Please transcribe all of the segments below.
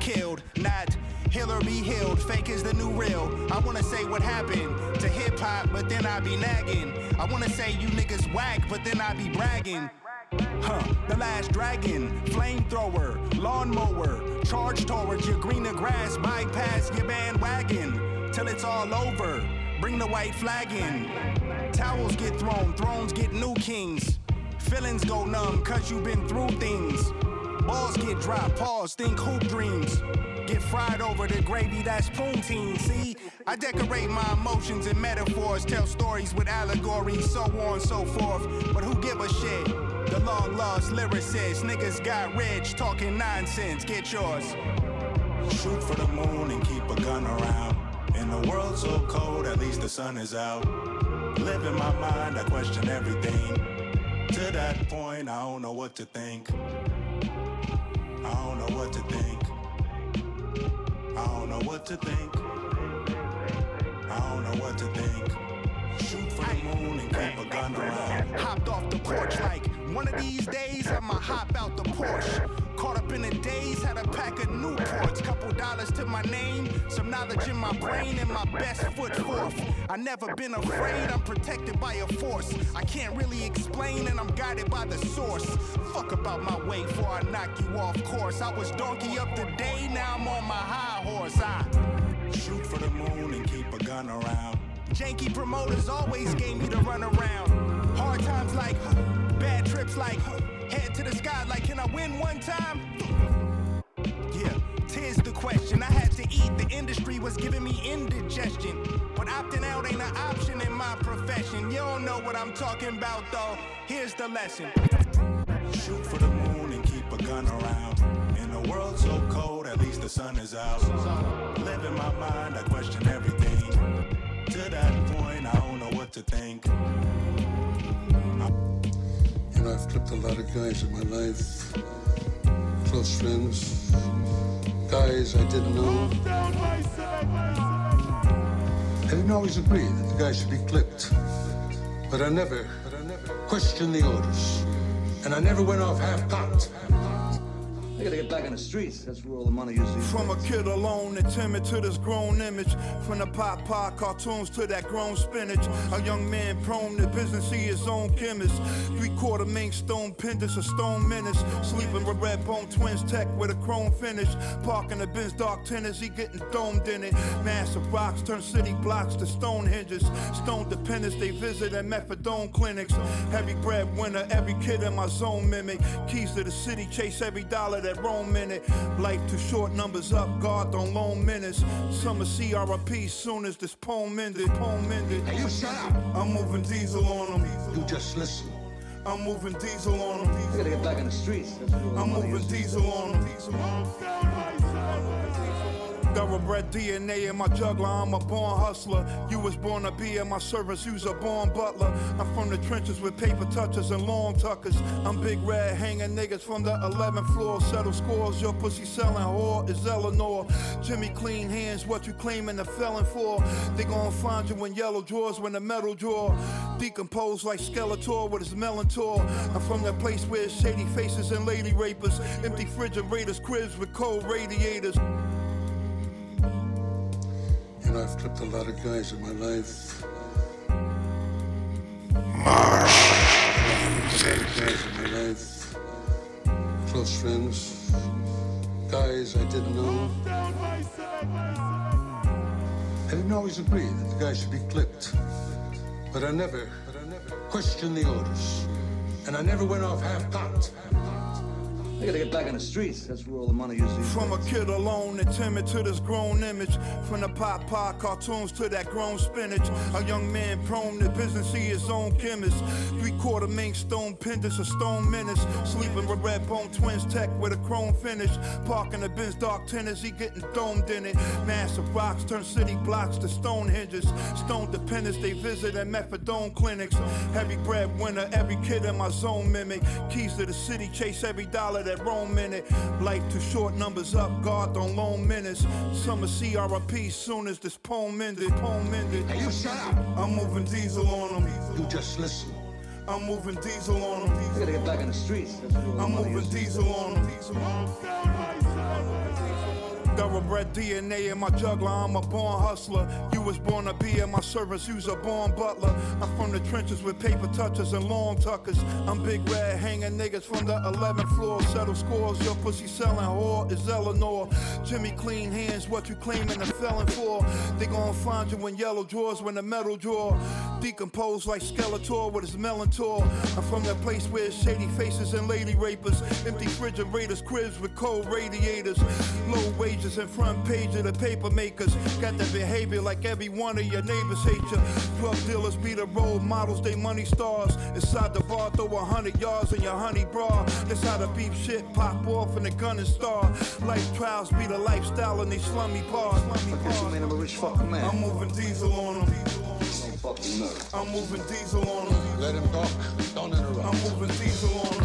killed, not be healed. Fake is the new real. I wanna say what happened to hip hop, but then I be nagging. I wanna say you niggas whack, but then I be bragging. Huh, the last dragon, flamethrower, lawnmower, charge towards your greener grass, bypass your bandwagon till it's all over. Bring the white flag in. Towels get thrown, thrones get new kings. Feelings go numb, cause you've been through things. Balls get dropped, pause, think hoop dreams. Get fried over the gravy, that's poutine. See, I decorate my emotions and metaphors, tell stories with allegories, so on so forth. But who give a shit? The long lost lyricist, niggas got rich, talking nonsense. Get yours. Shoot for the moon and keep a gun around. In a world so cold, at least the sun is out. Live in my mind, I question everything. To that point, I don't know what to think. I don't know what to think. I don't know what to think. I don't know what to think. Shoot for the moon and keep a gun around. Hopped off the porch like one of these days I'ma hop out the Porsche. Caught up in the days, had a pack of Newports, couple dollars to my name, some knowledge in my brain, and my best foot forth. I never been afraid, I'm protected by a force. I can't really explain, and I'm guided by the source. Fuck about my way before I knock you off course. I was donkey up today, now I'm on my high horse. I Shoot for the moon and keep a gun around. Janky promoters always gave me the run around. Hard times like bad trips like head to the sky like can I win one time? Yeah, tis the question. I had to eat. The industry was giving me indigestion. But opting out ain't an option in my profession. You don't know what I'm talking about though. Here's the lesson. Shoot for the moon and keep a gun around. In a world so cold, at least the sun is out. Live in my mind, I question everything. To that point, I don't know what to think. You know, I've clipped a lot of guys in my life. Uh, close friends. Guys I didn't know. I didn't always agree that the guy should be clipped. But I never, but I never questioned the orders. And I never went off half-cocked. I gotta get back on the streets. That's where all the money is. From a kid alone and timid to this grown image. From the pop pop cartoons to that grown spinach. A young man prone to business, he his own chemist. Three quarter mink stone pendants, a stone menace. Sleeping with red bone twins tech with a chrome finish. Parking the Benz dark tennis, he getting domed in it. Massive rocks turn city blocks to Stonehenges. Stone dependents, they visit at methadone clinics. Heavy breadwinner, every kid in my zone mimic. Keys to the city, chase every dollar that roam in it. Life too short, numbers up, guard don't loan minutes. Summer CRP soon as this poem ended. Poem ended. Hey, you shut up. I'm moving diesel on them. You just listen. I'm moving diesel on them. gotta get back on the streets. That's where all the I'm moving diesel on them. Thoroughbred DNA in my juggler, I'm a born hustler. You was born to be in my service, you's a born butler. I'm from the trenches with paper touches and long tuckers. I'm big red hanging niggas from the 11th floor. Settle scores, your pussy selling whore is Eleanor. Jimmy clean hands, what you claiming the felon for? They gon' find you in yellow drawers when the metal drawer. Decomposed like Skeletor with his Melantor. I'm from that place where shady faces and lady rapers. Empty refrigerators, cribs with cold radiators. Know, I've clipped a lot of guys in my life. Guys in my life. Close friends. Guys I didn't know. I didn't always agree that the guy should be clipped. But I never, but I never questioned the orders. And I never went off half-cocked. I gotta get back on the streets. That's where all the money is. From a kid alone and timid to this grown image. From the pop pop cartoons to that grown spinach. A young man prone to business, he his own chemist. Three quarter mink stone pendants, a stone menace. Sleeping with red bone twins tech with a chrome finish. Parking the Benz dark tennis, he getting domed in it. Massive rocks turn city blocks to Stonehenges. Stone dependents, they visit at methadone clinics. Heavy breadwinner, every kid in my zone mimic. Keys to the city, chase every dollar that roam in it. Life too short, numbers up, guard don't loan minutes. Summer CRP soon as this poem ended. Poem ended. Hey, you shut up. I'm moving diesel on them. You just listen. I'm moving diesel on them. You gotta get back on the streets. That's where all the I'm moving diesel on them. Thoroughbred DNA in my juggler, I'm a born hustler. You was born to be in my service, you's a born butler. I'm from the trenches with paper touches and long tuckers. I'm big red hanging niggas from the 11th floor. Settle scores, your pussy selling whore is Eleanor. Jimmy clean hands, what you claiming a felon for? They gon' find you in yellow drawers when the metal drawer. Decomposed like Skeletor with his Melantor. I'm from that place where shady faces and lady rapers. Empty refrigerators, cribs with cold radiators. Low wages and front page of the paper makers. Got that behavior like every one of your neighbors hate you. Drug dealers be the role models, they money stars. Inside the bar, throw a hundred yards in your honey bra. That's how the beef shit pop off in the gun and star. Life trials be the lifestyle in these slummy bars. Slummy I guess you made bars. him a rich fucking man. I'm moving diesel on them. No fucking nerve. I'm moving diesel on them. Let him talk. Don't interrupt. I'm moving diesel on them.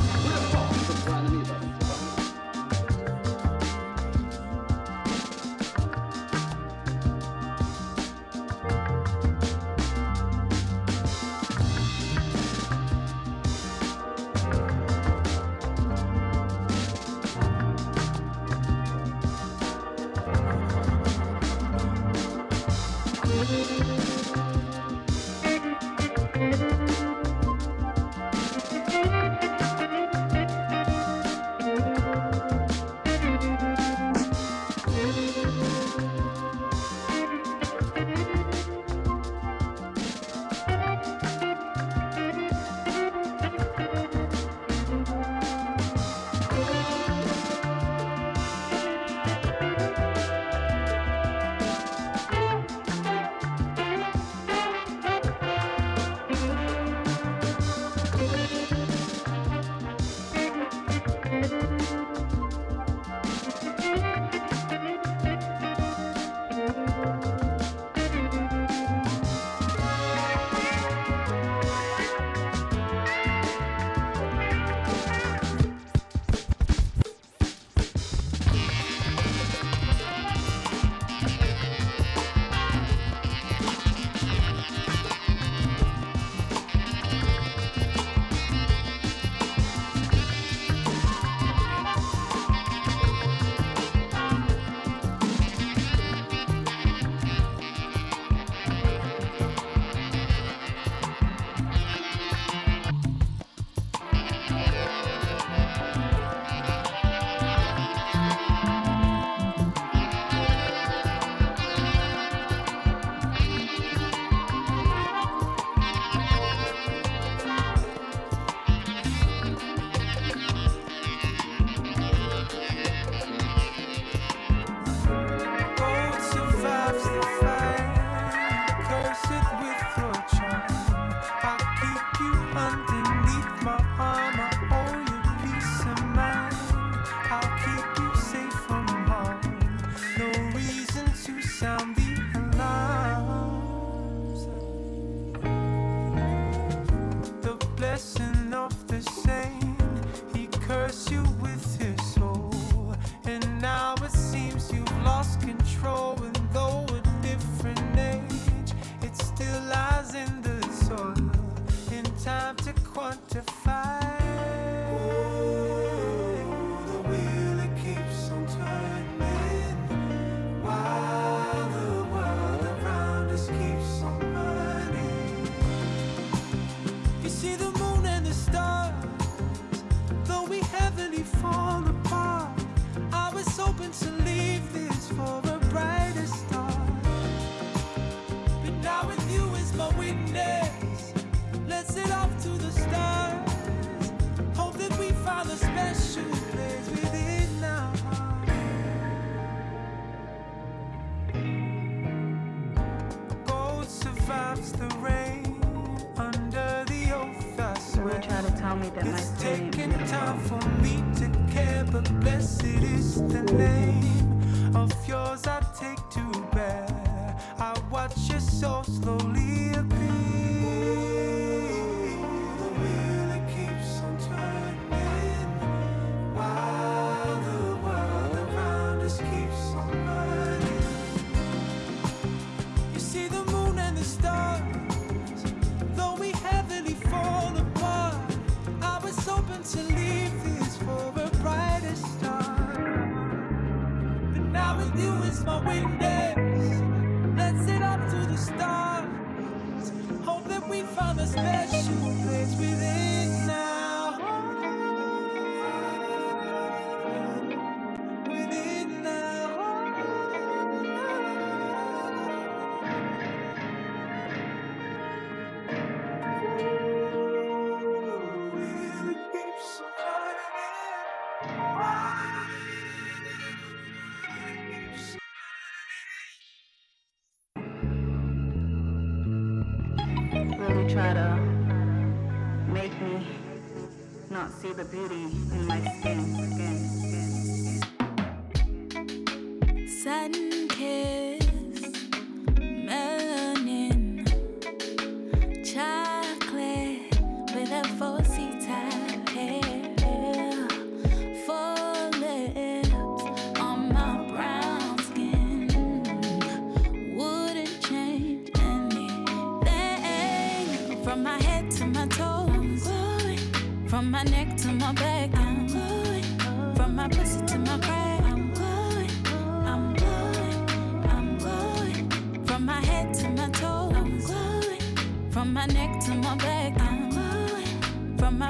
the beauty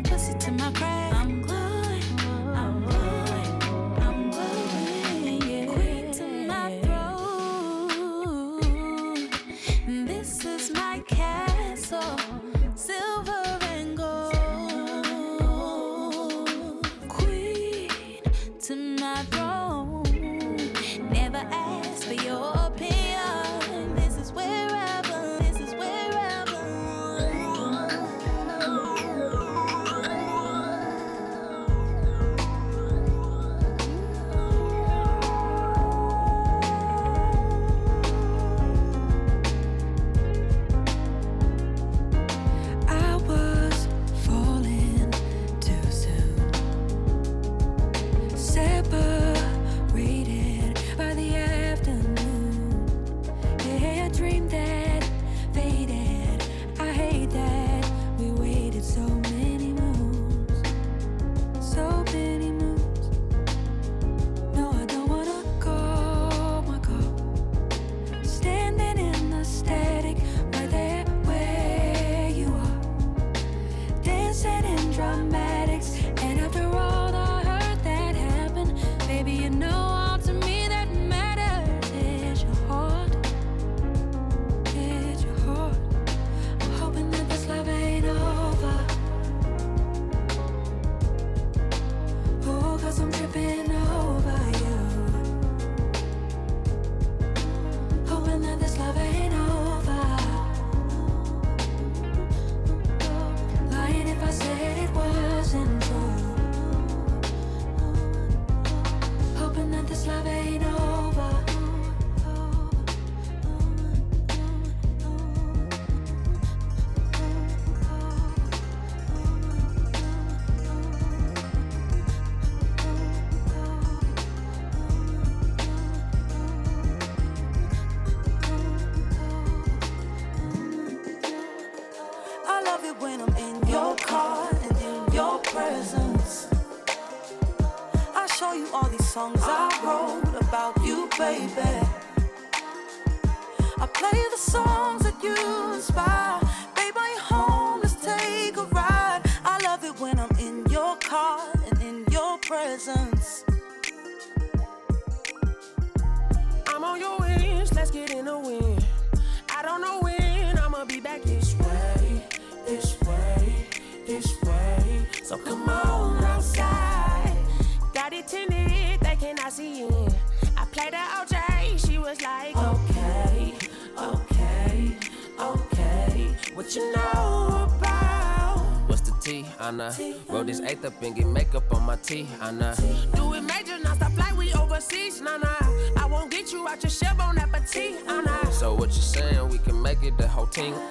pussy to my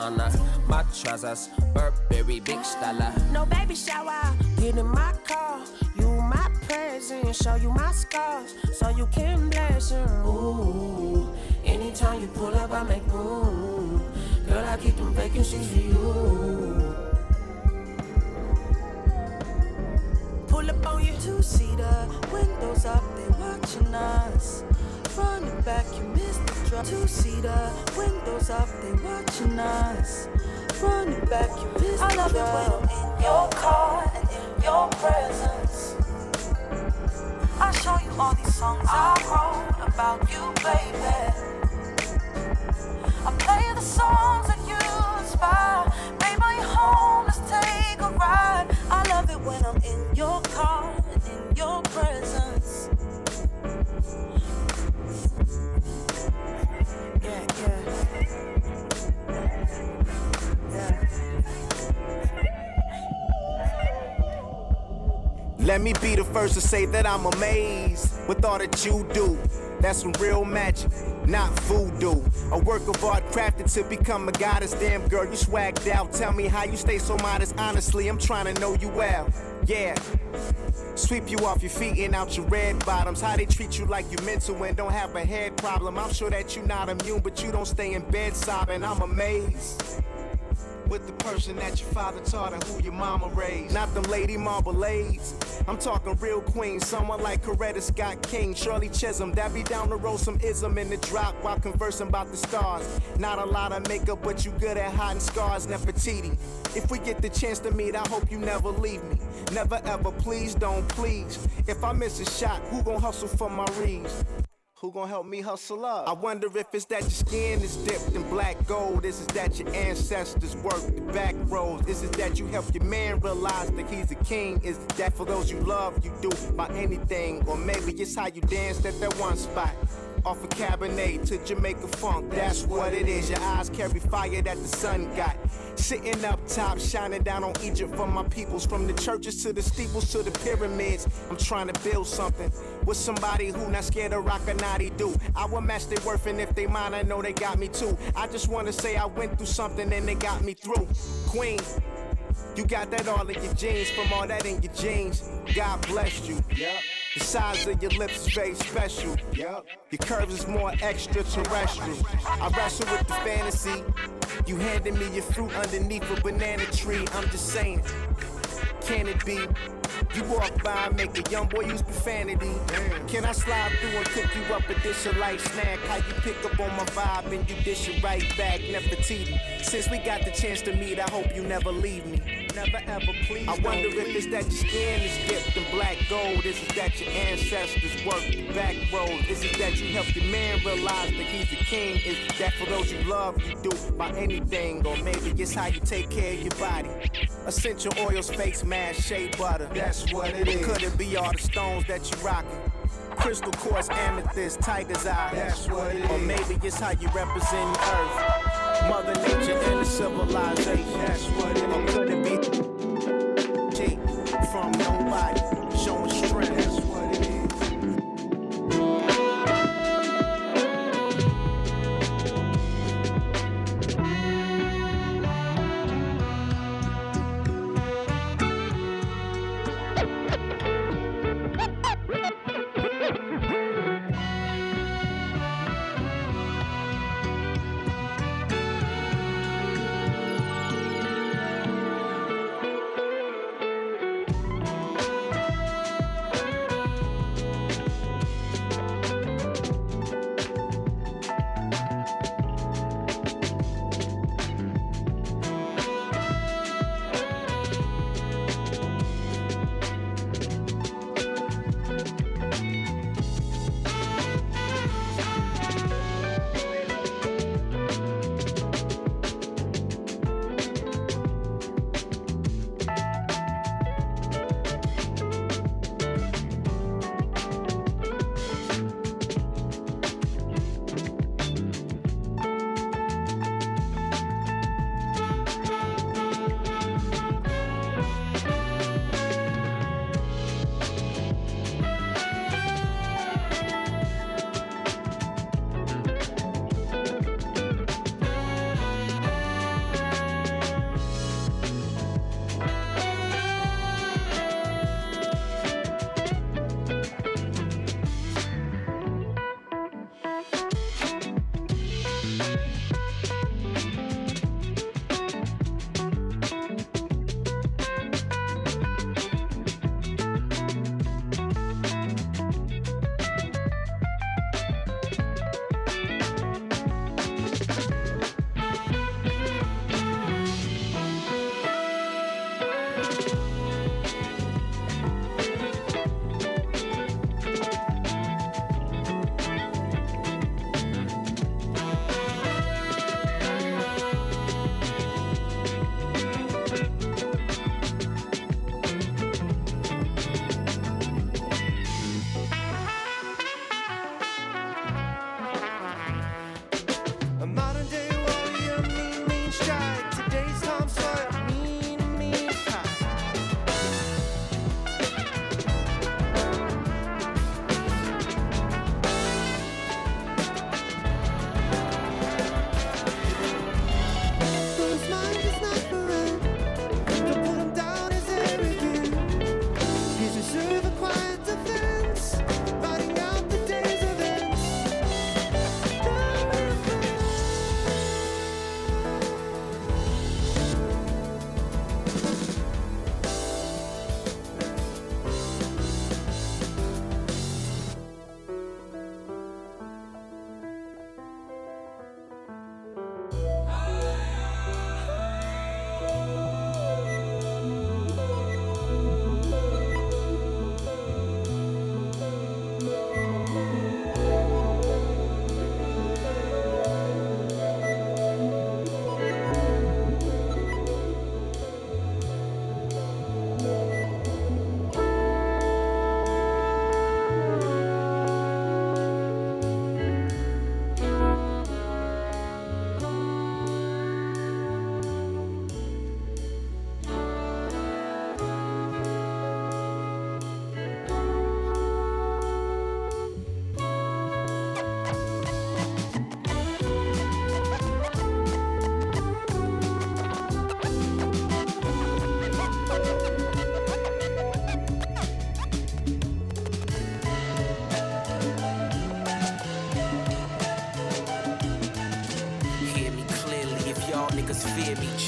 My trousers, Burberry, big styler. No baby shower, get in my car. You my present, show you my scars, so you can bless her. Ooh, anytime you pull up, I make room. Girl, I keep them vacancies for you. Pull up on your two-seater, windows up, they watching us. Front and back, you missed drop. Two seater, windows up, they watching us. Running back, you missed I love it when I'm in your car and in your presence. I show you all these songs I wrote about you, baby. I play the songs that you inspire. Let me be the first to say that I'm amazed with all that you do. That's some real magic, not voodoo. A work of art crafted to become a goddess. Damn girl, you swagged out. Tell me how you stay so modest. Honestly, I'm trying to know you well. Yeah. Sweep you off your feet and out your red bottoms. How they treat you like you mental and don't have a head problem. I'm sure that you're not immune, but you don't stay in bed sobbing. I'm amazed with the person that your father taught and who your mama raised. Not them lady marmalades. I'm talking real queens, someone like Coretta Scott King, Shirley Chisholm. That be down the road some ism in the drop while conversing about the stars. Not a lot of makeup, but you good at hiding scars. Nefertiti. If we get the chance to meet, I hope you never leave me. Never ever, please don't please. If I miss a shot, who gon' hustle for my reeds? Who gon' help me hustle up? I wonder if it's that your skin is dipped in black gold. Is it that your ancestors worked the back roads? Is it that you help your man realize that he's a king? Is it that for those you love, you do by anything? Or maybe it's how you danced at that one spot. Off of Cabernet to Jamaica funk, that's what it is. Your eyes carry fire that the sun got. Sitting up top, shining down on Egypt for my peoples. From the churches to the steeples to the pyramids. I'm trying to build something with somebody who not scared of rock naughty do. I will match their worth, and if they mine, I know they got me too. I just wanna say I went through something and they got me through. Queen. You got that all in your jeans, from all that in your jeans. God bless you. Yep. The size of your lips is very special. Your curves is more extraterrestrial. I wrestle with the fantasy. You handed me your fruit underneath a banana tree. I'm just saying, can it be? You walk by make a young boy use profanity. Can I slide through and cook you up a dish of light snack? How you pick up on my vibe and you dish it right back, Nefertiti. Since we got the chance to meet, I hope you never leave me. Never ever please. I wonder if it's that your skin is dipped in black gold. Is it that your ancestors worked the back road? Is it that you helped your man realize that he's the king? Is it that for those you love, you do by anything? Or maybe it's how you take care of your body. Essential oils, face mask, shea butter. That's what it is. Could it be all the stones that you rockin'? Crystal quartz, amethyst, tiger's eye. That's what it is. Or maybe it's how you represent the earth. Mother nature and the civilization. That's what it is. Or could it be from nobody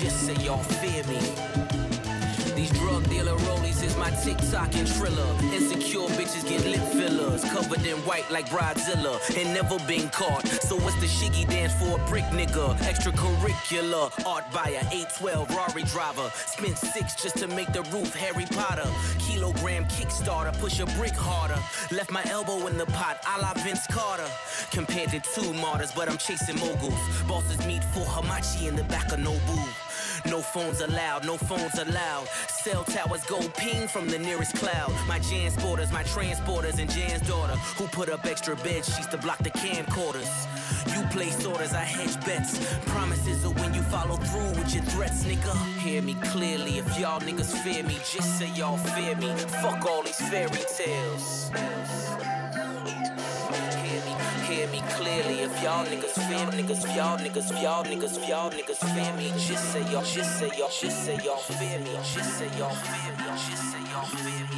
Just say y'all fear me. These drug dealer rollies is my TikTok and Triller. Insecure bitches get lip fillers, covered in white like Bridezilla, and never been caught. So what's the shiggy dance for a brick nigga? Extracurricular, art buyer, 812 Rari driver. Spent six just to make the roof Harry Potter. Kilogram Kickstarter, push a brick harder. Left my elbow in the pot, a la Vince Carter. Compared to two martyrs, but I'm chasing moguls. Bosses meet for Hamachi in the back of Nobu. No phones allowed, no phones allowed. Cell towers go ping from the nearest cloud. My Jansporters, my transporters, and Jan's daughter, who put up extra bed sheets to block the camcorders. You place orders, I hedge bets. Promises are when you follow through with your threats, nigga. Hear me clearly, if y'all niggas fear me, just say y'all fear me. Fuck all these fairy tales. Hear me, clearly. If y'all niggas fear niggas, y'all niggas, y'all niggas, y'all niggas fear me, just say y'all, just say y'all, just say y'all fear me, just say y'all fear me, just say y'all fear me,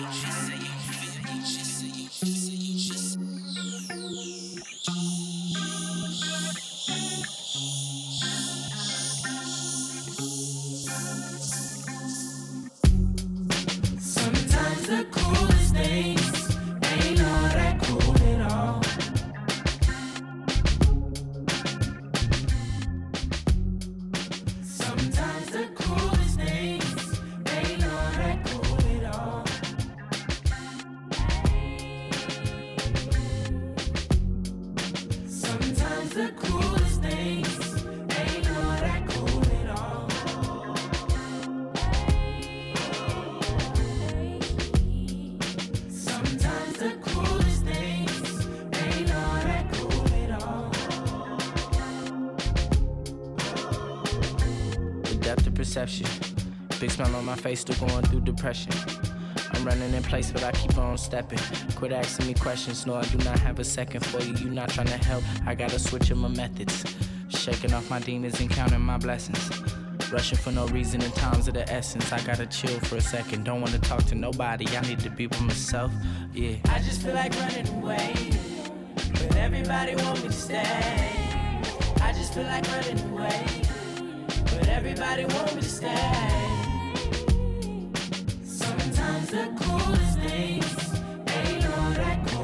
perception. Big smile on my face, still going through depression. I'm running in place, but I keep on stepping. Quit asking me questions, no, I do not have a second for you. You not trying to help, I gotta switch up my methods. Shaking off my demons and counting my blessings. Rushing for no reason in times of the essence. I gotta chill for a second. Don't wanna talk to nobody. I need to be with myself. Yeah. I just feel like running away, but everybody want me to stay. I just feel like running away, everybody want me to stay. Sometimes the coolest things ain't all that cool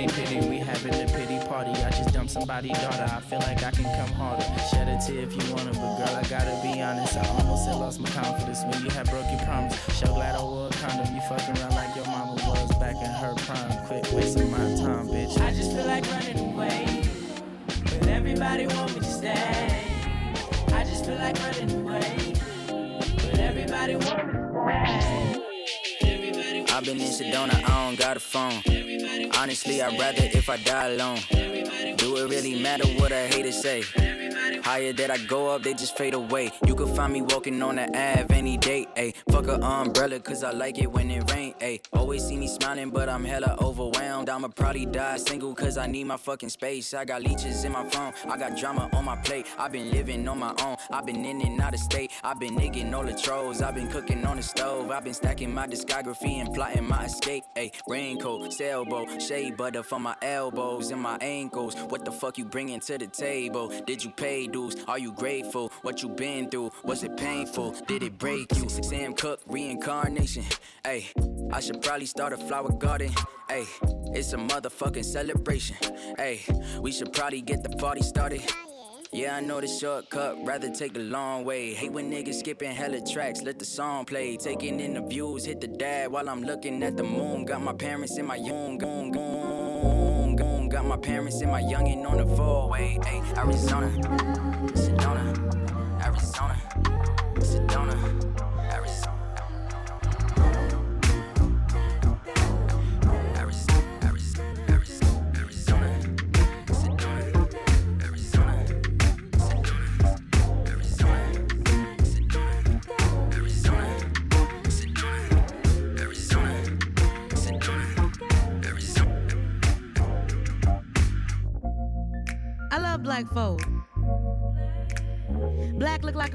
Pity, pity, pity, we having a pity party. I just dumped somebody's daughter. I feel like I can come harder. Shed a tear if you want it, but girl, I gotta be honest. I almost had lost my confidence when you had broke your promise. So glad I wore a condom. You fucking around like your mama was back in her prime. Quit wasting my time, bitch. I just feel like running away, but everybody want me to stay. I just feel like running away, but everybody want me to stay. I've been in Sedona, I don't got a phone. Honestly, I'd rather if I die alone. Do it really matter what a hater say? Higher that I go up, they just fade away. You can find me walking on the Ave any day, ayy. Fuck a umbrella, cause I like it when it rain, ayy. Always see me smiling, but I'm hella overwhelmed. I'ma probably die single, cause I need my fucking space. I got leeches in my phone, I got drama on my plate. I've been living on my own, I've been in and out of state. I've been nigging all the trolls, I've been cooking on the stove. I've been stacking my discography and plotting my escape, ayy. Raincoat, sailboat, shea butter for my elbows and my ankles. What the fuck you bringing to the table? Did you pay dues? Are you grateful? What you been through? Was it painful? Did it break you? Sam Cooke, reincarnation. Ayy, I should probably start a flower garden. Ayy, it's a motherfucking celebration. Ayy, we should probably get the party started. Yeah, I know the shortcut, rather take the long way. Hate when niggas skipping hella tracks, let the song play. Taking in the views, hit the dad while I'm looking at the moon. Got my parents in my young, goon, goon, goon. Got my parents in my youngin' on the four-way. Ayy, Arizona, Sedona, Arizona, Sedona,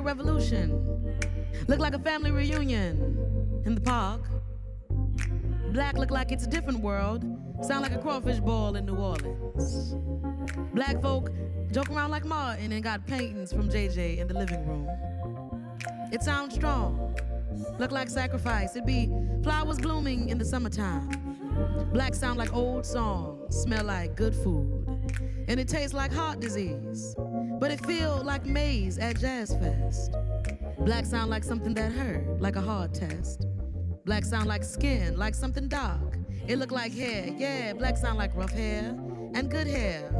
revolution. Look like a family reunion in the park. Black look like it's a different world. Sound like a crawfish ball in New Orleans. Black folk joke around like Martin and got paintings from JJ in the living room. It sounds strong. Look like sacrifice. It be flowers blooming in the summertime. Black sound like old songs. Smell like good food. And it tastes like heart disease. But it feel like Maze at Jazz Fest. Black sound like something that hurt, like a hard test. Black sound like skin, like something dark. It look like hair, yeah. Black sound like rough hair and good hair.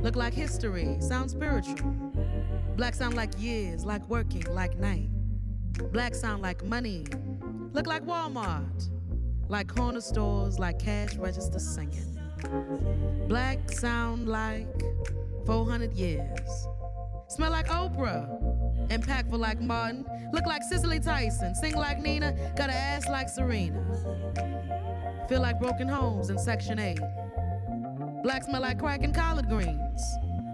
Look like history, sound spiritual. Black sound like years, like working, like night. Black sound like money, look like Walmart, like corner stores, like cash register singing. Black sound like 400 years. Smell like Oprah, impactful like Martin, look like Cicely Tyson, sing like Nina, got an ass like Serena. Feel like broken homes in Section 8. Black smell like crack and collard greens.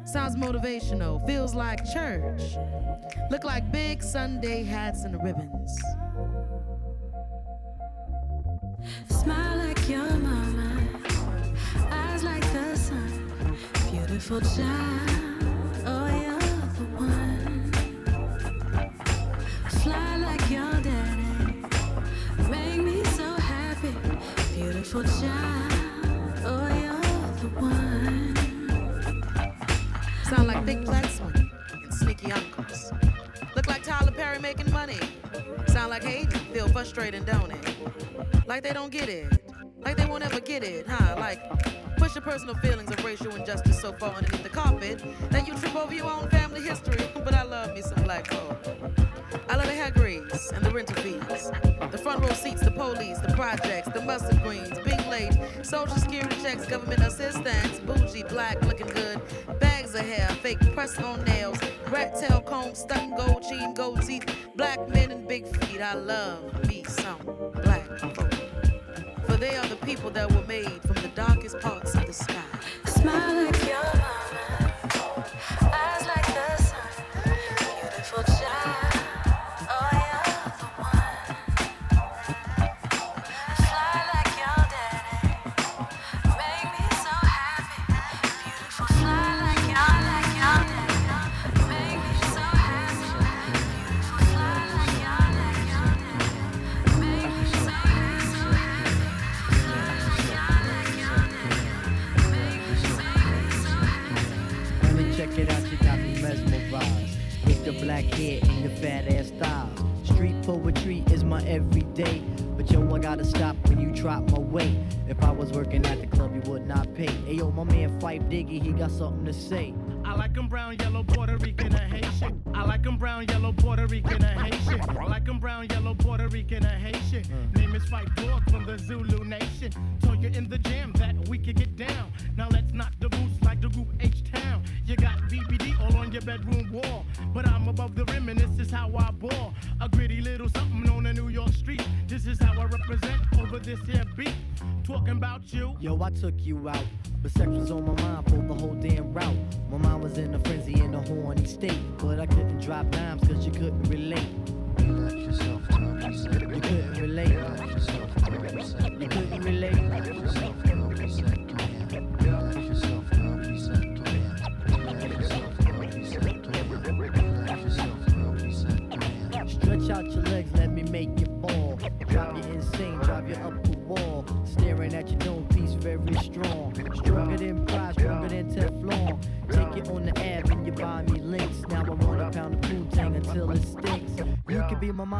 Sounds motivational, feels like church. Look like big Sunday hats and ribbons. Smile like your mama, eyes like the sun. Beautiful child, Oh, Sound like big swing and sneaky uncles. Look like Tyler Perry making money. Sound like Hayden, feel frustrating, don't it? Like they don't get it. Like they won't ever get it, huh? Like push your personal feelings of racial injustice so far underneath the carpet that you trip over your own family history. But I love me some black folk. I love the hair grease and the rental fees. The front row seats, the police, the projects, the mustard greens, being late, social security checks, government assistance, bougie, black, looking good, bags of hair, fake press on nails, rat tail comb, stuck gold chain, gold teeth, black men and big feet. I love me some black folk. For they are the people that were made from the darkest parts of the sky. Smile like your mama, eyes like the sun. Beautiful child, black hair and the fat ass style. Street poetry is my everyday. But yo, I gotta stop when you drop my weight. If I was working at the club, you would not pay. Hey yo, my man Phife Diggy, he got something to say. I like like 'em brown, yellow, Puerto Rican, and Haitian. I like like 'em brown, yellow, Puerto Rican, and Haitian. I like 'em brown, yellow, Puerto Rican, and Haitian. Mm. Name is Phife Dawg from the Zulu Nation. Told you in the jam that we could get down. Now let's knock the boots like the group H Town. You got BBD all on your bedroom wall. But I'm above the rim and this is how I ball. A gritty little something on the New York street. This is how I represent over this here beat. Talking about you. Yo, I took you out. But sex was on my mind for the whole damn route. My mind was in a frenzy in a horny state. But I couldn't drop dimes cause you couldn't relate. Relax yourself, You couldn't relate. You couldn't relate.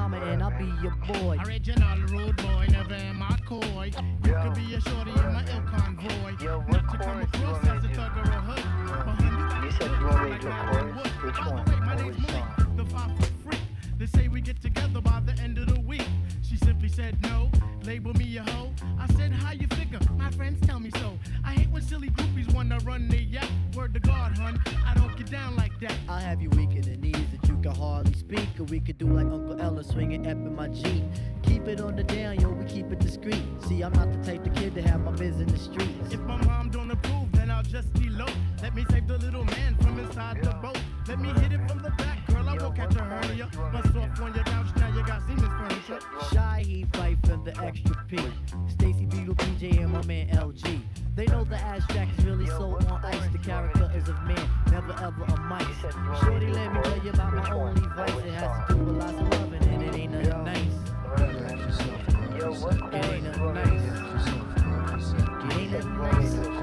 Can mama and I'll be your boy. Original rude boy, never am I coy. You could be a shorty in my ill convoy. Not to come across as a thug or a hood. But You said you want me to chorus? Which one? Or which song? the five foot freak. They say we get together by the end of the week. She simply said no. label me a hoe. I said, how you figure? My friends tell me so. I hate when silly groupies wanna run their yacht. Word to God, hun, I don't get down like that. I'll have you weak hardly speak. Or we could do like Uncle Ella swinging up in my Jeep. Keep it on the down, yo, we keep it discreet. See, I'm not the type of kid to have my biz in the streets. If my mom don't approve, then I'll just elope. Let me save the little man from inside the boat. Let me hit it from the back, girl. I won't catch a hernia. Bust off on your couch, now you got Seaman's furniture. Shy he fight for the extra P. Stacy Beetle, PJ, and my man LG. They know the ass jack is really so on ice. The character is of man, never ever a mice. Shorty, let me tell you about my only vice. It has to do with lots of loving, and it ain't nothing nice. It ain't nothing nice. It ain't nothing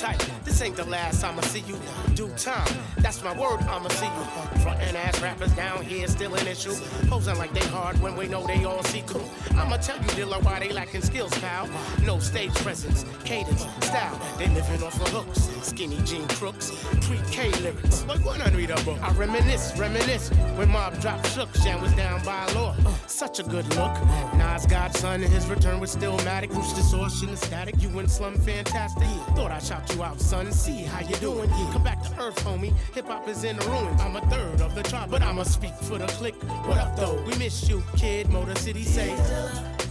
tight. This ain't the last I'ma see you. Due time. That's my word, I'ma see you. Frontin' ass rappers down here still an issue. Posing like they hard when we know they all see through. I'ma tell you, Dilla, why they lacking skills, pal. No stage presence, cadence, style. They living off of hooks, skinny jean crooks, pre-K lyrics. Like when I read a book, I reminisce, reminisce. When Mob dropped shook, Shan was down by law. Such a good look. Nas Godson and his return was still matic. Bruce distortion and static. You and Slum fantastic. Thought I shout you out, son. See how you doing. Come back to earth, homie. Hip hop is in the ruins. I'm a third of the tribe, but I'ma speak for the clique. What up, though? We miss you, kid. Motor City say.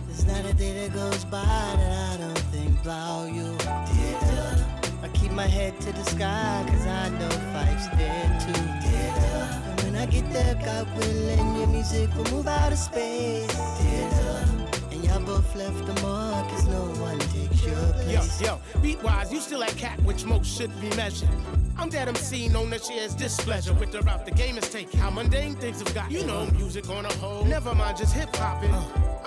There's not a day that goes by that I don't think about you. I keep my head to the sky, cause I know Phife's there too. And when I get there, God willing, your music will move out of space. And y'all both left a mark, cause no one takes Yo, place. yo, beat wise, you still that cat which most should be measured. I'm that MC known that shares displeasure with the route the game is taking. How mundane things have got. You know, music on a whole. Never mind, just hip hopping.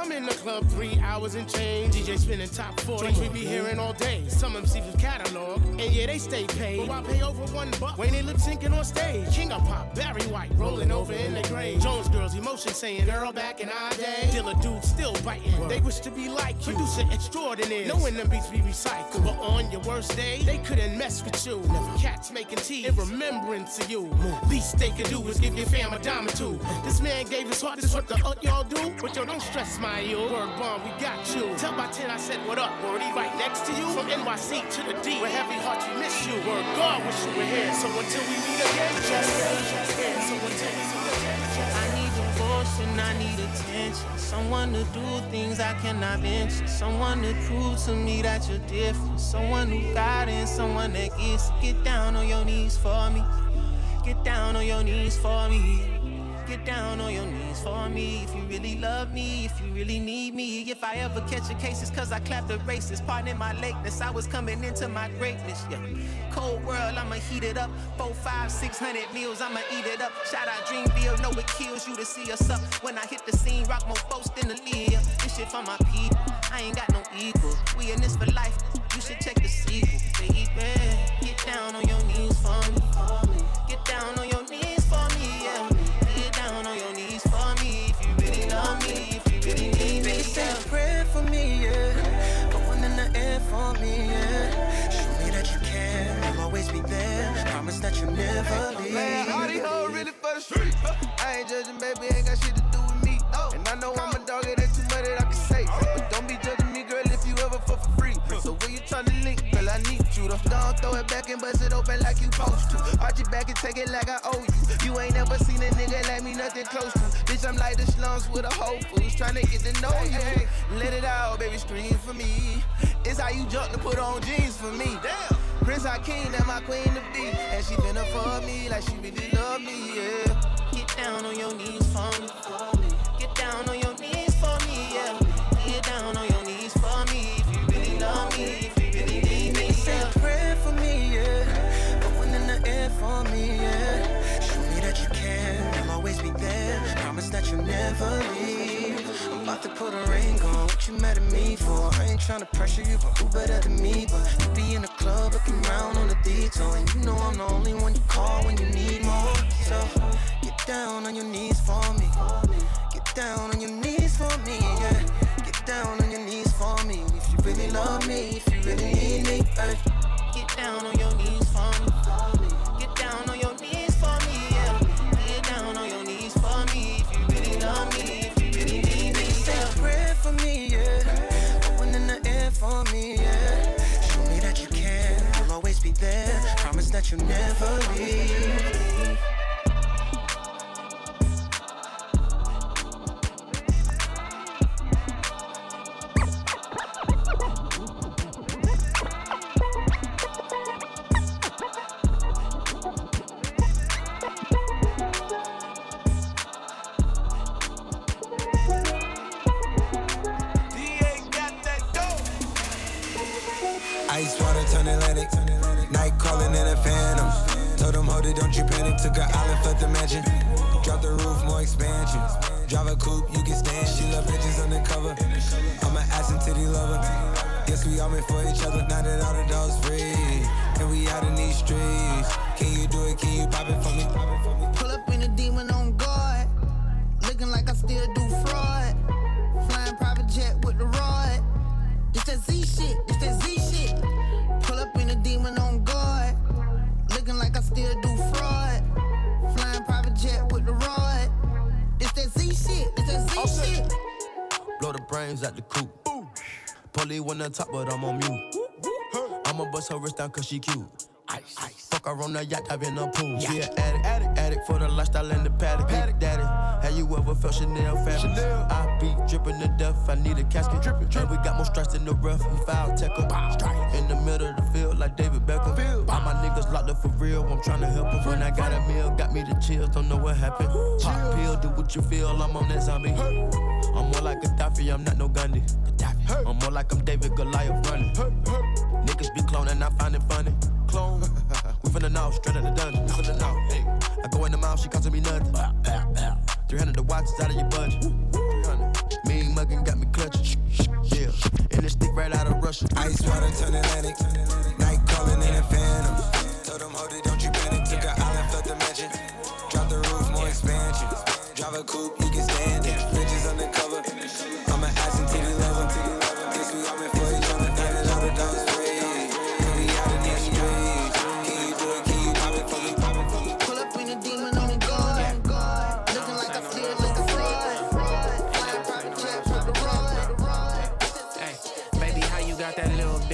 I'm in the club three hours and change. DJ spinning top 40. Joints we be hearing all day. Some MCs with catalog. And yeah, they stay paid. But why pay over one buck when they lip syncing on stage? King of pop, Barry White, rolling over in the grave. Jones girls, emotion saying, girl, back in our day. Dilla dude still biting. They wish to be like you. Producer extraordinaire. Knowing them be recycled. But on your worst day, they couldn't mess with you. Cats making tea in remembrance of you. Least they could do is give your fam a dime or two. This man gave his heart, this what the uh, y'all do. But yo, don't stress my you. Word bomb, we got you. Tell by 10 I said what up. Word he right next to you. From NYC to the D. With heavy hearts we miss you. Word God wish you were here. So until we meet again, just just yeah. So until we devotion, I need attention. Someone to do things I cannot mention. Someone to prove to me that you're different. Someone who got in, someone that gets. Get down on your knees for me. Get down on your knees for me. Get down on your knees for me if you really love me, if you really need me. If I ever catch a case, it's cause I clapped the racist. Pardon my lateness, I was coming into my greatness. Yeah. Cold world, I'ma heat it up. Four, five, six hundred meals, I'ma eat it up. Shout out Dreamville, know it kills you to see us up. When I hit the scene, rock more folks than the leader. This shit for my people, I ain't got no equal. We in this for life, you should check the sequel. Baby, get down on your knees for me. Get down on your knees never leave. Man, all these hoes really for the street. I ain't judging, baby, ain't got shit to do with me. And I know I'm a dog, it ain't too much that I can say. But don't be judging me, girl, if you ever fuck for free. So when you tryna link, girl, I need you to don't throw it back and bust it open like you supposed to. Arch it back and take it like I owe you. You ain't never seen a nigga like me, nothing close to. Bitch, I'm like the slums with a whole fools tryna get to know you. Let it out, baby, scream for me. It's how you jump to put on jeans for me. Damn. Prince Hakeem, that my queen to be. And she finna for me like she really love me, yeah. Get down on your knees for me. Get down on your knees for me, yeah. Get down on your knees for me if you really love me, if you really need me. Say a Yeah. prayer for me, yeah. Put one in the air for me, yeah. Show me that you care, you'll always be there. Promise that you'll never leave. I'm about to put a ring on. You mad at me for? I ain't tryna pressure you, but who better than me? But you be in the club looking round on the detour, and you know I'm the only one you call when you need more. So get down on your knees for me. Get down on your knees for me, yeah. Get down on your knees for me. If you really love me, if you really need me, hey. Get down on your knees be there. Promise that you'll never leave. Took an island, left the mansion. Drop the roof, more expansion. Drive a coupe, you can stand. She love bitches undercover. I'm an ass and titty lover. Guess we all meant for each other. Now that all the dogs free. And we out in these streets. Can you do it? Can you pop it for me? Brains the coop. Polly on top, but I'm on mute. I'ma bust her wrist down cause she cute. Ice. Fuck her on the yacht, I've in the pool. She an addict, addict, addict for the lifestyle and the paddock. Paddock, daddy. Have you ever felt Chanel fabric? I be dripping to death, I need a casket. Drippin', drippin'. And we got more strikes in the rough, we foul 'em. In the middle of the field, like David Beckham. All my niggas locked up for real, I'm trying to help help 'em. When I got a meal, got me the chills, don't know what happened. Pop pill, do what you feel, I'm on that zombie. I'm more like a Gaddafi, I'm not no Gandhi. I'm more like I'm David Goliath running. Niggas be cloning, I find it funny. Clone. we finna know, straight out the dungeon. We finna know. Hey. I go in the mouth, she costing me nothing. 300 the watch is out of your budget. 300. Mean muggin' got me clutching. Yeah. And this stick right out of Russia. Ice water turn Atlantic. Night calling in a phantom. Told them, hold it, don't you panic. Took an island, left the mansion. Drop the roof, more expansion. Drive a coupe,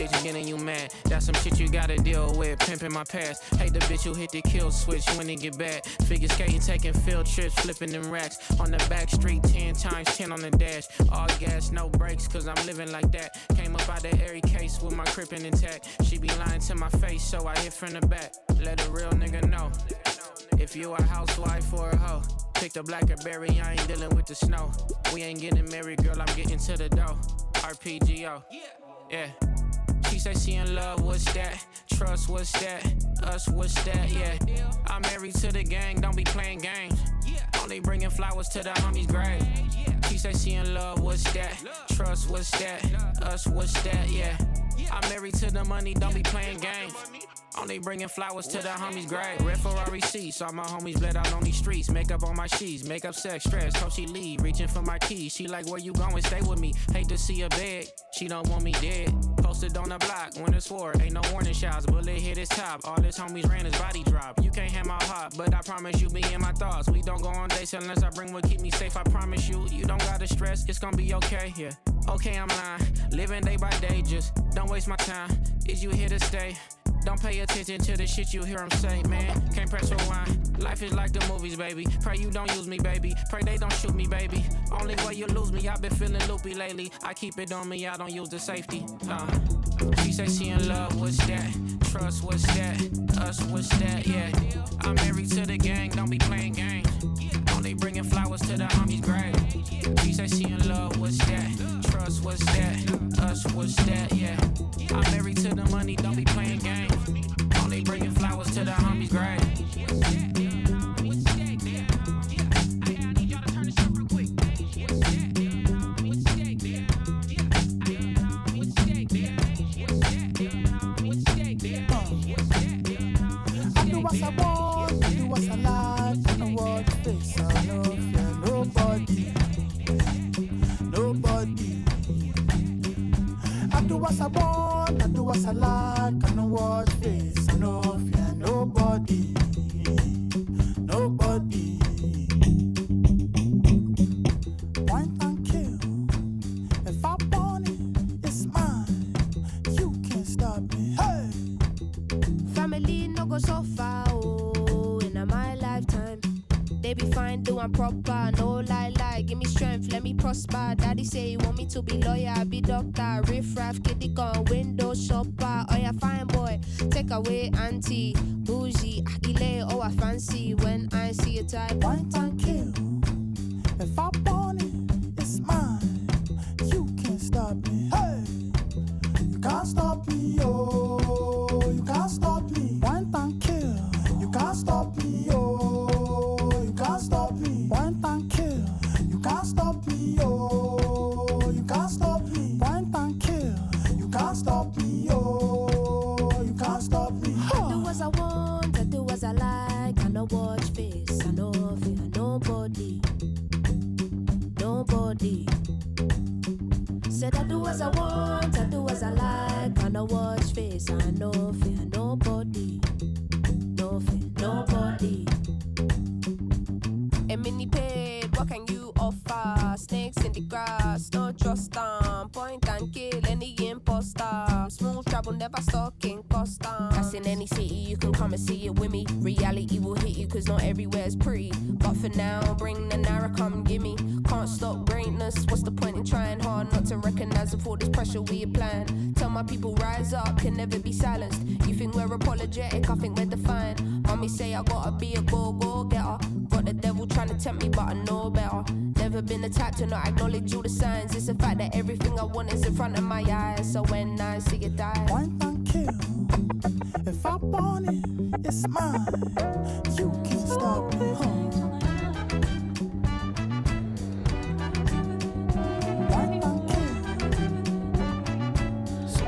bitch getting you mad? That's some shit you gotta deal with. Pimping my past. Hate the bitch who hit the kill switch when it get bad. Figure skating, taking field trips, flipping them racks. On the back street, 10 times 10 on the dash. All gas, no brakes, cause I'm living like that. Came up out the airy case with my crippin' intact. She be lying to my face, so I hit from the back. Let a real nigga know. If you a housewife or a hoe, pick the blackberry, I ain't dealing with the snow. We ain't getting married, girl, I'm getting to the dough. RPGO. Yeah. She say she in love, what's that? Trust, what's that? Us, what's that? Yeah. I'm married to the gang, don't be playing games. Only bringing flowers to the homie's grave. She say she in love, what's that? Trust, what's that? Us, what's that? Yeah. I'm married to the money, don't be playing games. Only bringing flowers to the homies' grave. Red Ferrari seats, all my homies bled out on these streets. Makeup on my sheets, makeup sex, stress. Hope she leave, reaching for my keys. She like, where you going? Stay with me. Hate to see her bed, she don't want me dead. Posted on the block, winter swore, ain't no warning shots. Bullet hit his top, all his homies ran his body drop. You can't have my heart, but I promise you be in my thoughts. We don't go on dates unless I bring what keep me safe. I promise you, you don't gotta stress, it's gonna be okay. Yeah, okay, I'm lying. Living day by day, just don't waste my time. Is you here to stay? Don't pay attention to the shit you hear 'em say, man. Can't press rewind. Life is like the movies, baby. Pray you don't use me, baby. Pray they don't shoot me, baby. Only way you lose me, I've been feeling loopy lately. I keep it on me, I don't use the safety. Uh. She say she in love, what's that? Trust, what's that? Us, what's that? Yeah. I'm married to the gang, don't be playing games. Only bringing flowers to the homies' grave. She say she in love, what's that? Trust, what's that? Us, what's that? Yeah. I'm married to the money, don't be playing games. Only bringing flowers to the homies' grave. What I want, I do what I like. I know watch face, I know fear nobody. Doing proper, no lie, lie. Give me strength, let me prosper. Daddy say you want me to be lawyer, be doctor. Riff raff, kitty gun, window shopper. Oh yeah, fine boy, take away auntie, bougie, akile, oh I fancy when I see a type. Point and kill. If I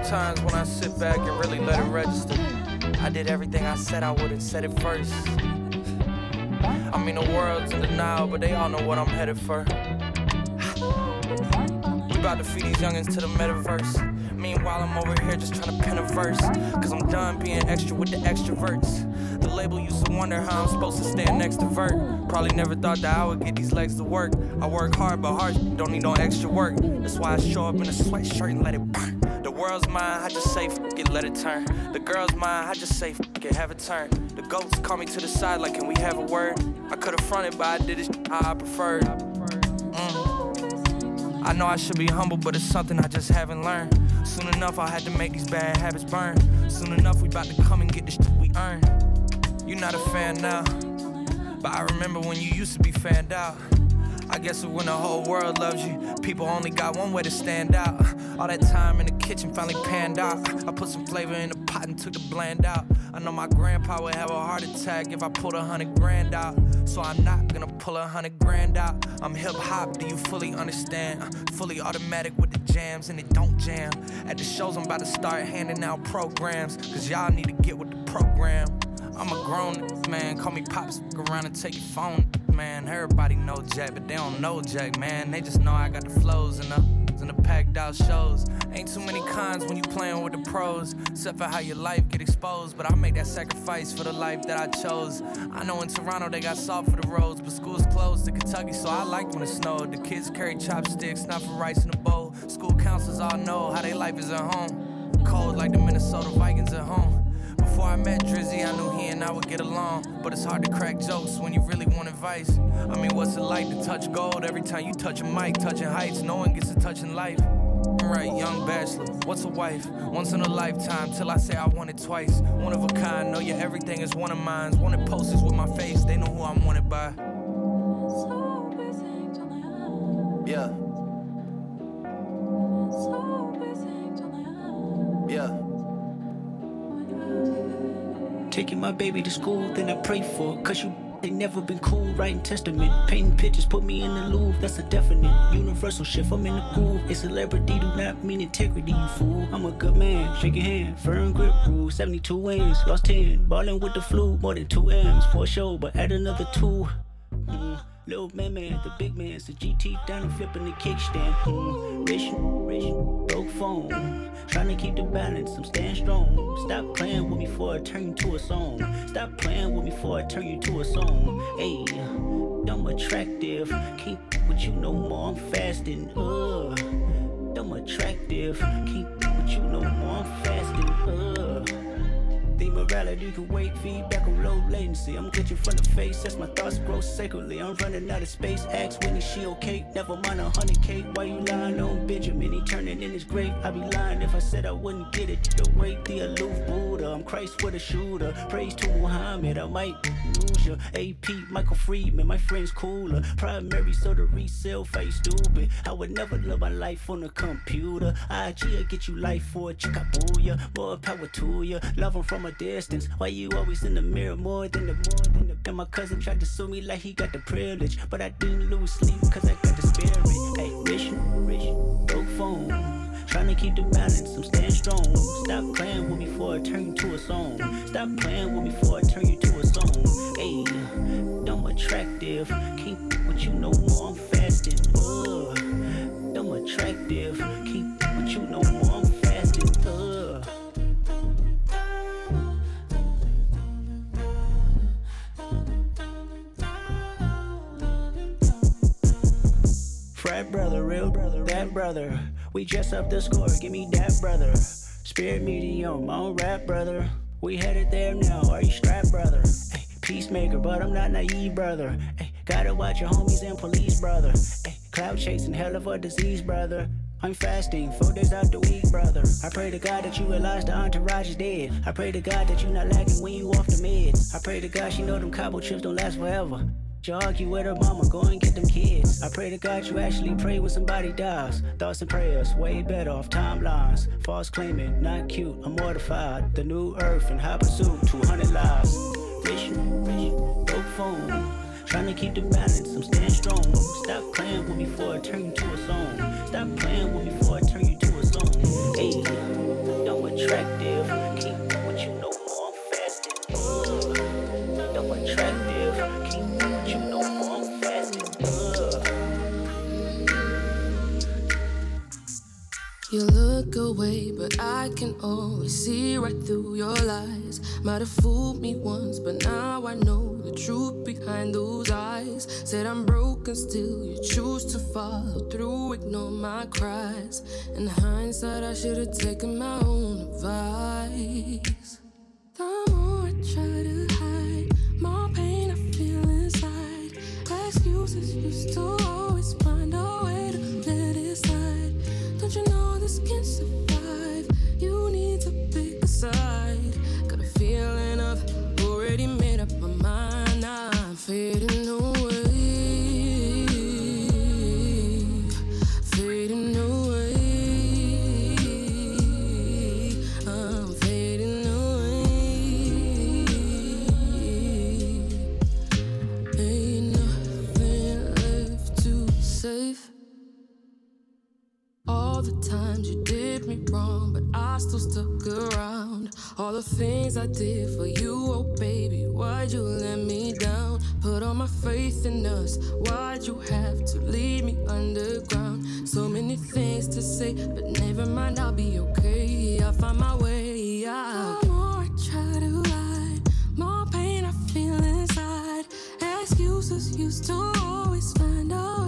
Sometimes when I sit back and really let it register, I did everything I said I would and said it first. I mean, the world's in denial, but they all know what I'm headed for. We about to feed these youngins to the metaverse. Meanwhile, I'm over here just trying to pen a verse. Cause I'm done being extra with the extroverts. The label used to wonder how I'm supposed to stand next to Vert. Probably never thought that I would get these legs to work. I work hard, but hard don't need no extra work. That's why I show up in a sweatshirt and let it burn. World's mine, I just say f it, let it turn. The girl's mine, I just say f it, have it turn. The ghosts call me to the side like, can we have a word? I could've fronted, but I did it how I preferred. Mm. I know I should be humble, but it's something I just haven't learned. Soon enough, I had to make these bad habits burn. Soon enough, we about to come and get the shit we earn. You're not a fan now, but I remember when you used to be fanned out. I guess when the whole world loves you, people only got one way to stand out. All that time in the kitchen finally panned out. I put some flavor in the pot and took the bland out. I know my grandpa would have a heart attack if I pulled a hundred grand out. So I'm not gonna pull a hundred grand out. I'm hip hop, do you fully understand? Fully automatic with the jams and it don't jam. At the shows, I'm about to start handing out programs. Cause y'all need to get with the program. I'm a grown man, call me pops, around and take your phone, man. Everybody know Jack, but they don't know Jack, man. They just know I got the flows and the and the packed out shows. Ain't too many cons when you playing with the pros, except for how your life get exposed. But I make that sacrifice for the life that I chose. I know in Toronto they got salt for the roads, but school's closed in Kentucky, so I like when it snowed. The kids carry chopsticks, not for rice in a bowl. School counselors all know how they life is at home. Cold like the Minnesota Vikings at home. Before I met Drizzy, I knew he and I would get along. But it's hard to crack jokes when you really want advice. I mean, what's it like to touch gold every time you touch a mic? Touching heights, no one gets to touch in life. Right, young bachelor, what's a wife? Once in a lifetime, till I say I want it twice. One of a kind, know your everything is one of mine. Wanted posters with my face, they know who I'm wanted by. Yeah. Yeah. Taking my baby to school, then I pray for Cause you they never been cool, writing testament. Painting pictures, put me in the Louvre, that's a definite. Universal shift, I'm in the groove. It's a celebrity do not mean integrity, you fool. I'm a good man, shake your hand. Firm grip rule, 72 wins, lost 10. Ballin' with the flu, more than 2 M's for sure, but add another 2. Mm. Little man, man, the big man's the GT down and flipping the kickstand. Mm, rich, broke phone. Trying to keep the balance, I'm staying strong. Stop playing with me before I turn you to a song. Stop playing with me before I turn you to a song. Hey, I'm attractive. Can't with you no more, I'm fasting. Uh, I'm attractive. Can't with you no more, I'm fasting. Uh. The morality can wait, feedback on low latency. I'm glitching from the face as my thoughts grow sacredly. I'm running out of space. Ask Winnie, she okay? Never mind a hundred K. Why you lying on Benjamin? He turning in his grave. I'd be lying if I said I wouldn't get it. The way the aloof Buddha. I'm Christ with a shooter. Praise to Muhammad. I might lose ya. AP, Michael Friedman. My friend's cooler. Primary, so the resale face stupid. I would never live my life on a computer. IG will get you life for a chick. I boo ya. More power to ya. Love 'em from a distance. Why you always in the mirror more than the more than the and my cousin tried to sue me like he got the privilege. But I didn't lose sleep cause I got the spirit. Hey, rich, rich, broke phone. Trying to keep the balance, I'm staying strong. Stop playing with me before I turn you to a song. Stop playing with me before I turn you to a song. Hey, I'm attractive. Can't with you no more, I'm fasting. Uh, I'm attractive. Can't with you no more, Brother, real brother, that brother. We dress up the score, give me that brother. Spirit medium, on rap brother. We headed there now, are you strapped brother? Ay, peacemaker, but I'm not naive brother. Ay, gotta watch your homies and police brother. Ay, cloud chasing, hell of a disease brother. I'm fasting, four days out the week, brother. I pray to God that you realize the entourage is dead. I pray to God that you not lagging when you off the meds. I pray to God she know them cobble trips don't last forever. You with her mama, go and get them kids. I pray to God you actually pray when somebody dies. Thoughts and prayers, way better off timelines. False claiming, not cute, I'm mortified. The new earth and high pursuit, 200 lives. Rich, rich, broke phone. Trying to keep the balance, I'm staying strong. Stop playing with me before I turn you to a song. Stop playing with me before I turn you to a song. Hey, I'm attractive. But I can always see right through your lies. Might have fooled me once, but now I know the truth behind those eyes. Said I'm broken, still you choose to follow through, ignore my cries. In hindsight, I should have taken my own advice. The more I try to hide, more pain I feel inside. Excuses used to always find a way to let it slide. Don't you know you did me wrong, but I still stuck around. All the things I did for you, oh baby, why'd you let me down? Put all my faith in us, why'd you have to leave me underground? So many things to say, but never mind, I'll be okay. I'll find my way out. The more I try to hide, more pain I feel inside. Excuses used to always find a way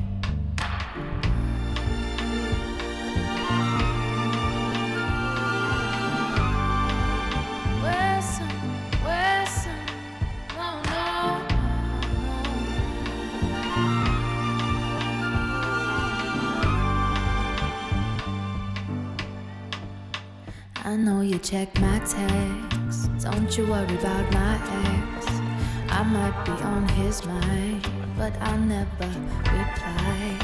Check my texts. Don't you worry about my ex. I might be on his mind, but I never reply.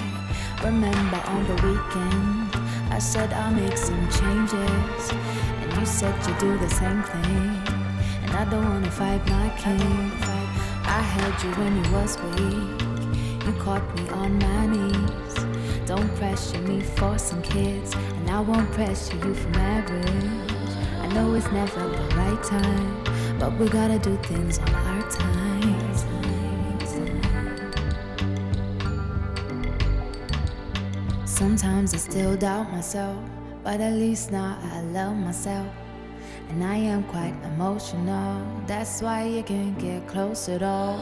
Remember on the weekend, I said I'll make some changes, and you said you'd do the same thing. And I don't wanna fight my king. I held you when you was weak. You caught me on my knees. Don't pressure me for some kids, and I won't pressure you for marriage. Know it's never the right time, but we gotta do things on our time. Sometimes I still doubt myself, but at least now I love myself. And I am quite emotional, that's why you can't get close at all.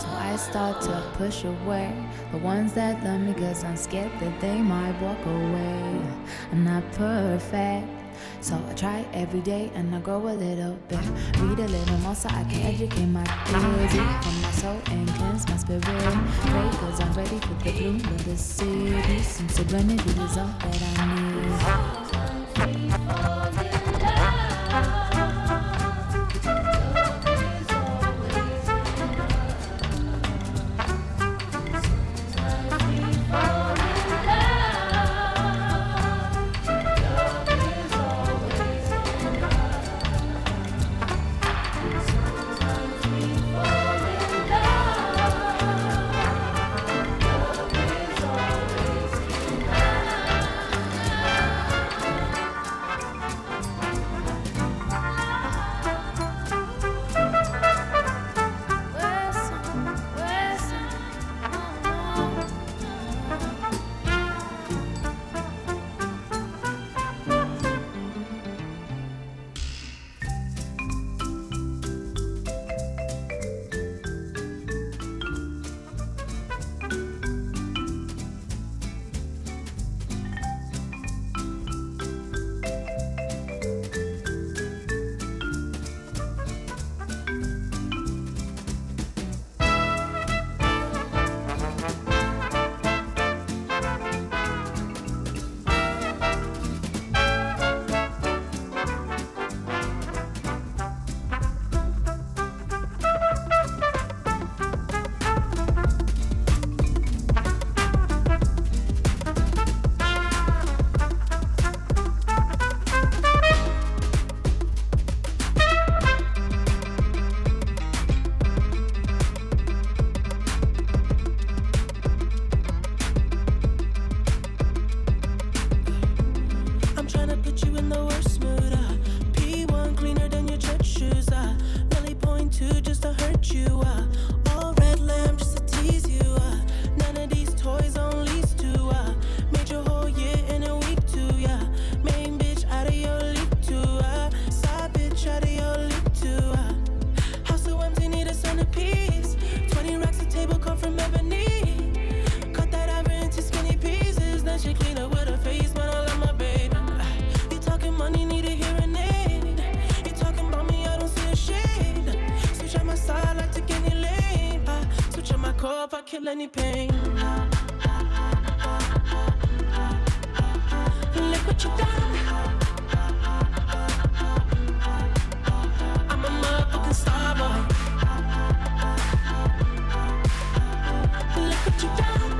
So I start to push away the ones that love me, cause I'm scared that they might walk away. I'm not perfect. So I try every day and I grow a little bit. Read a little more so I can educate my ears. From my soul and cleanse my spirit. Pray cause I'm ready for the bloom of the city. Some serenity is all that I need. If I kill any pain. Look what you done. I'm a motherfucking star boy. Look what you done.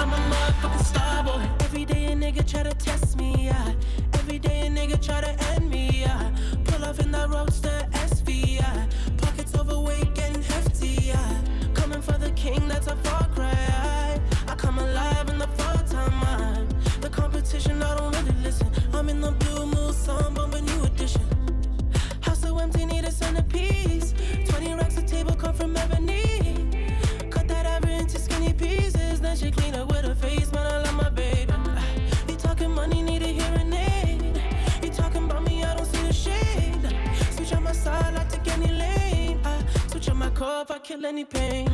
I'm a motherfucking star boy. Every day a nigga try to test me, yeah. Every day a nigga try to kill any pain.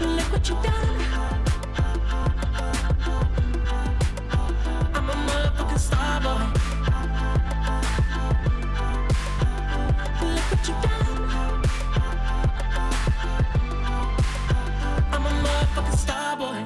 Look what you done. I'm a motherfucking star boy. Look what you done. I'm a motherfucking star boy.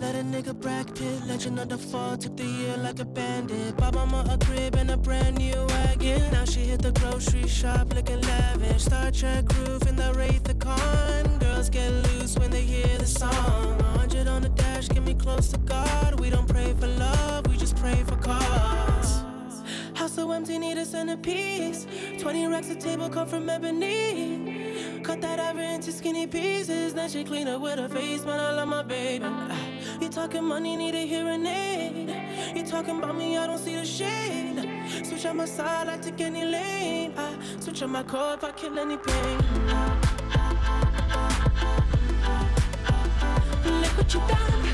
Let a nigga Brad Pitt, legend of the fall, took the year like a bandit. Bought mama a crib and a brand new wagon. Now she hit the grocery shop looking lavish. Star Trek roof in the Wraith the Con. Girls get loose when they hear the song. 100 on the dash, get me close to God. We don't pray for love, we just pray for cause. House so empty, need a centerpiece. 20 racks a table come from ebony. Cut that ivory into skinny pieces. Then she clean up with her face, man. I love my baby. Ah, You talking money, need a hearing aid. You talking about me, I don't see the shade. Switch on my side, I take any lane. I switch on my core if I kill any pain. Look what you done.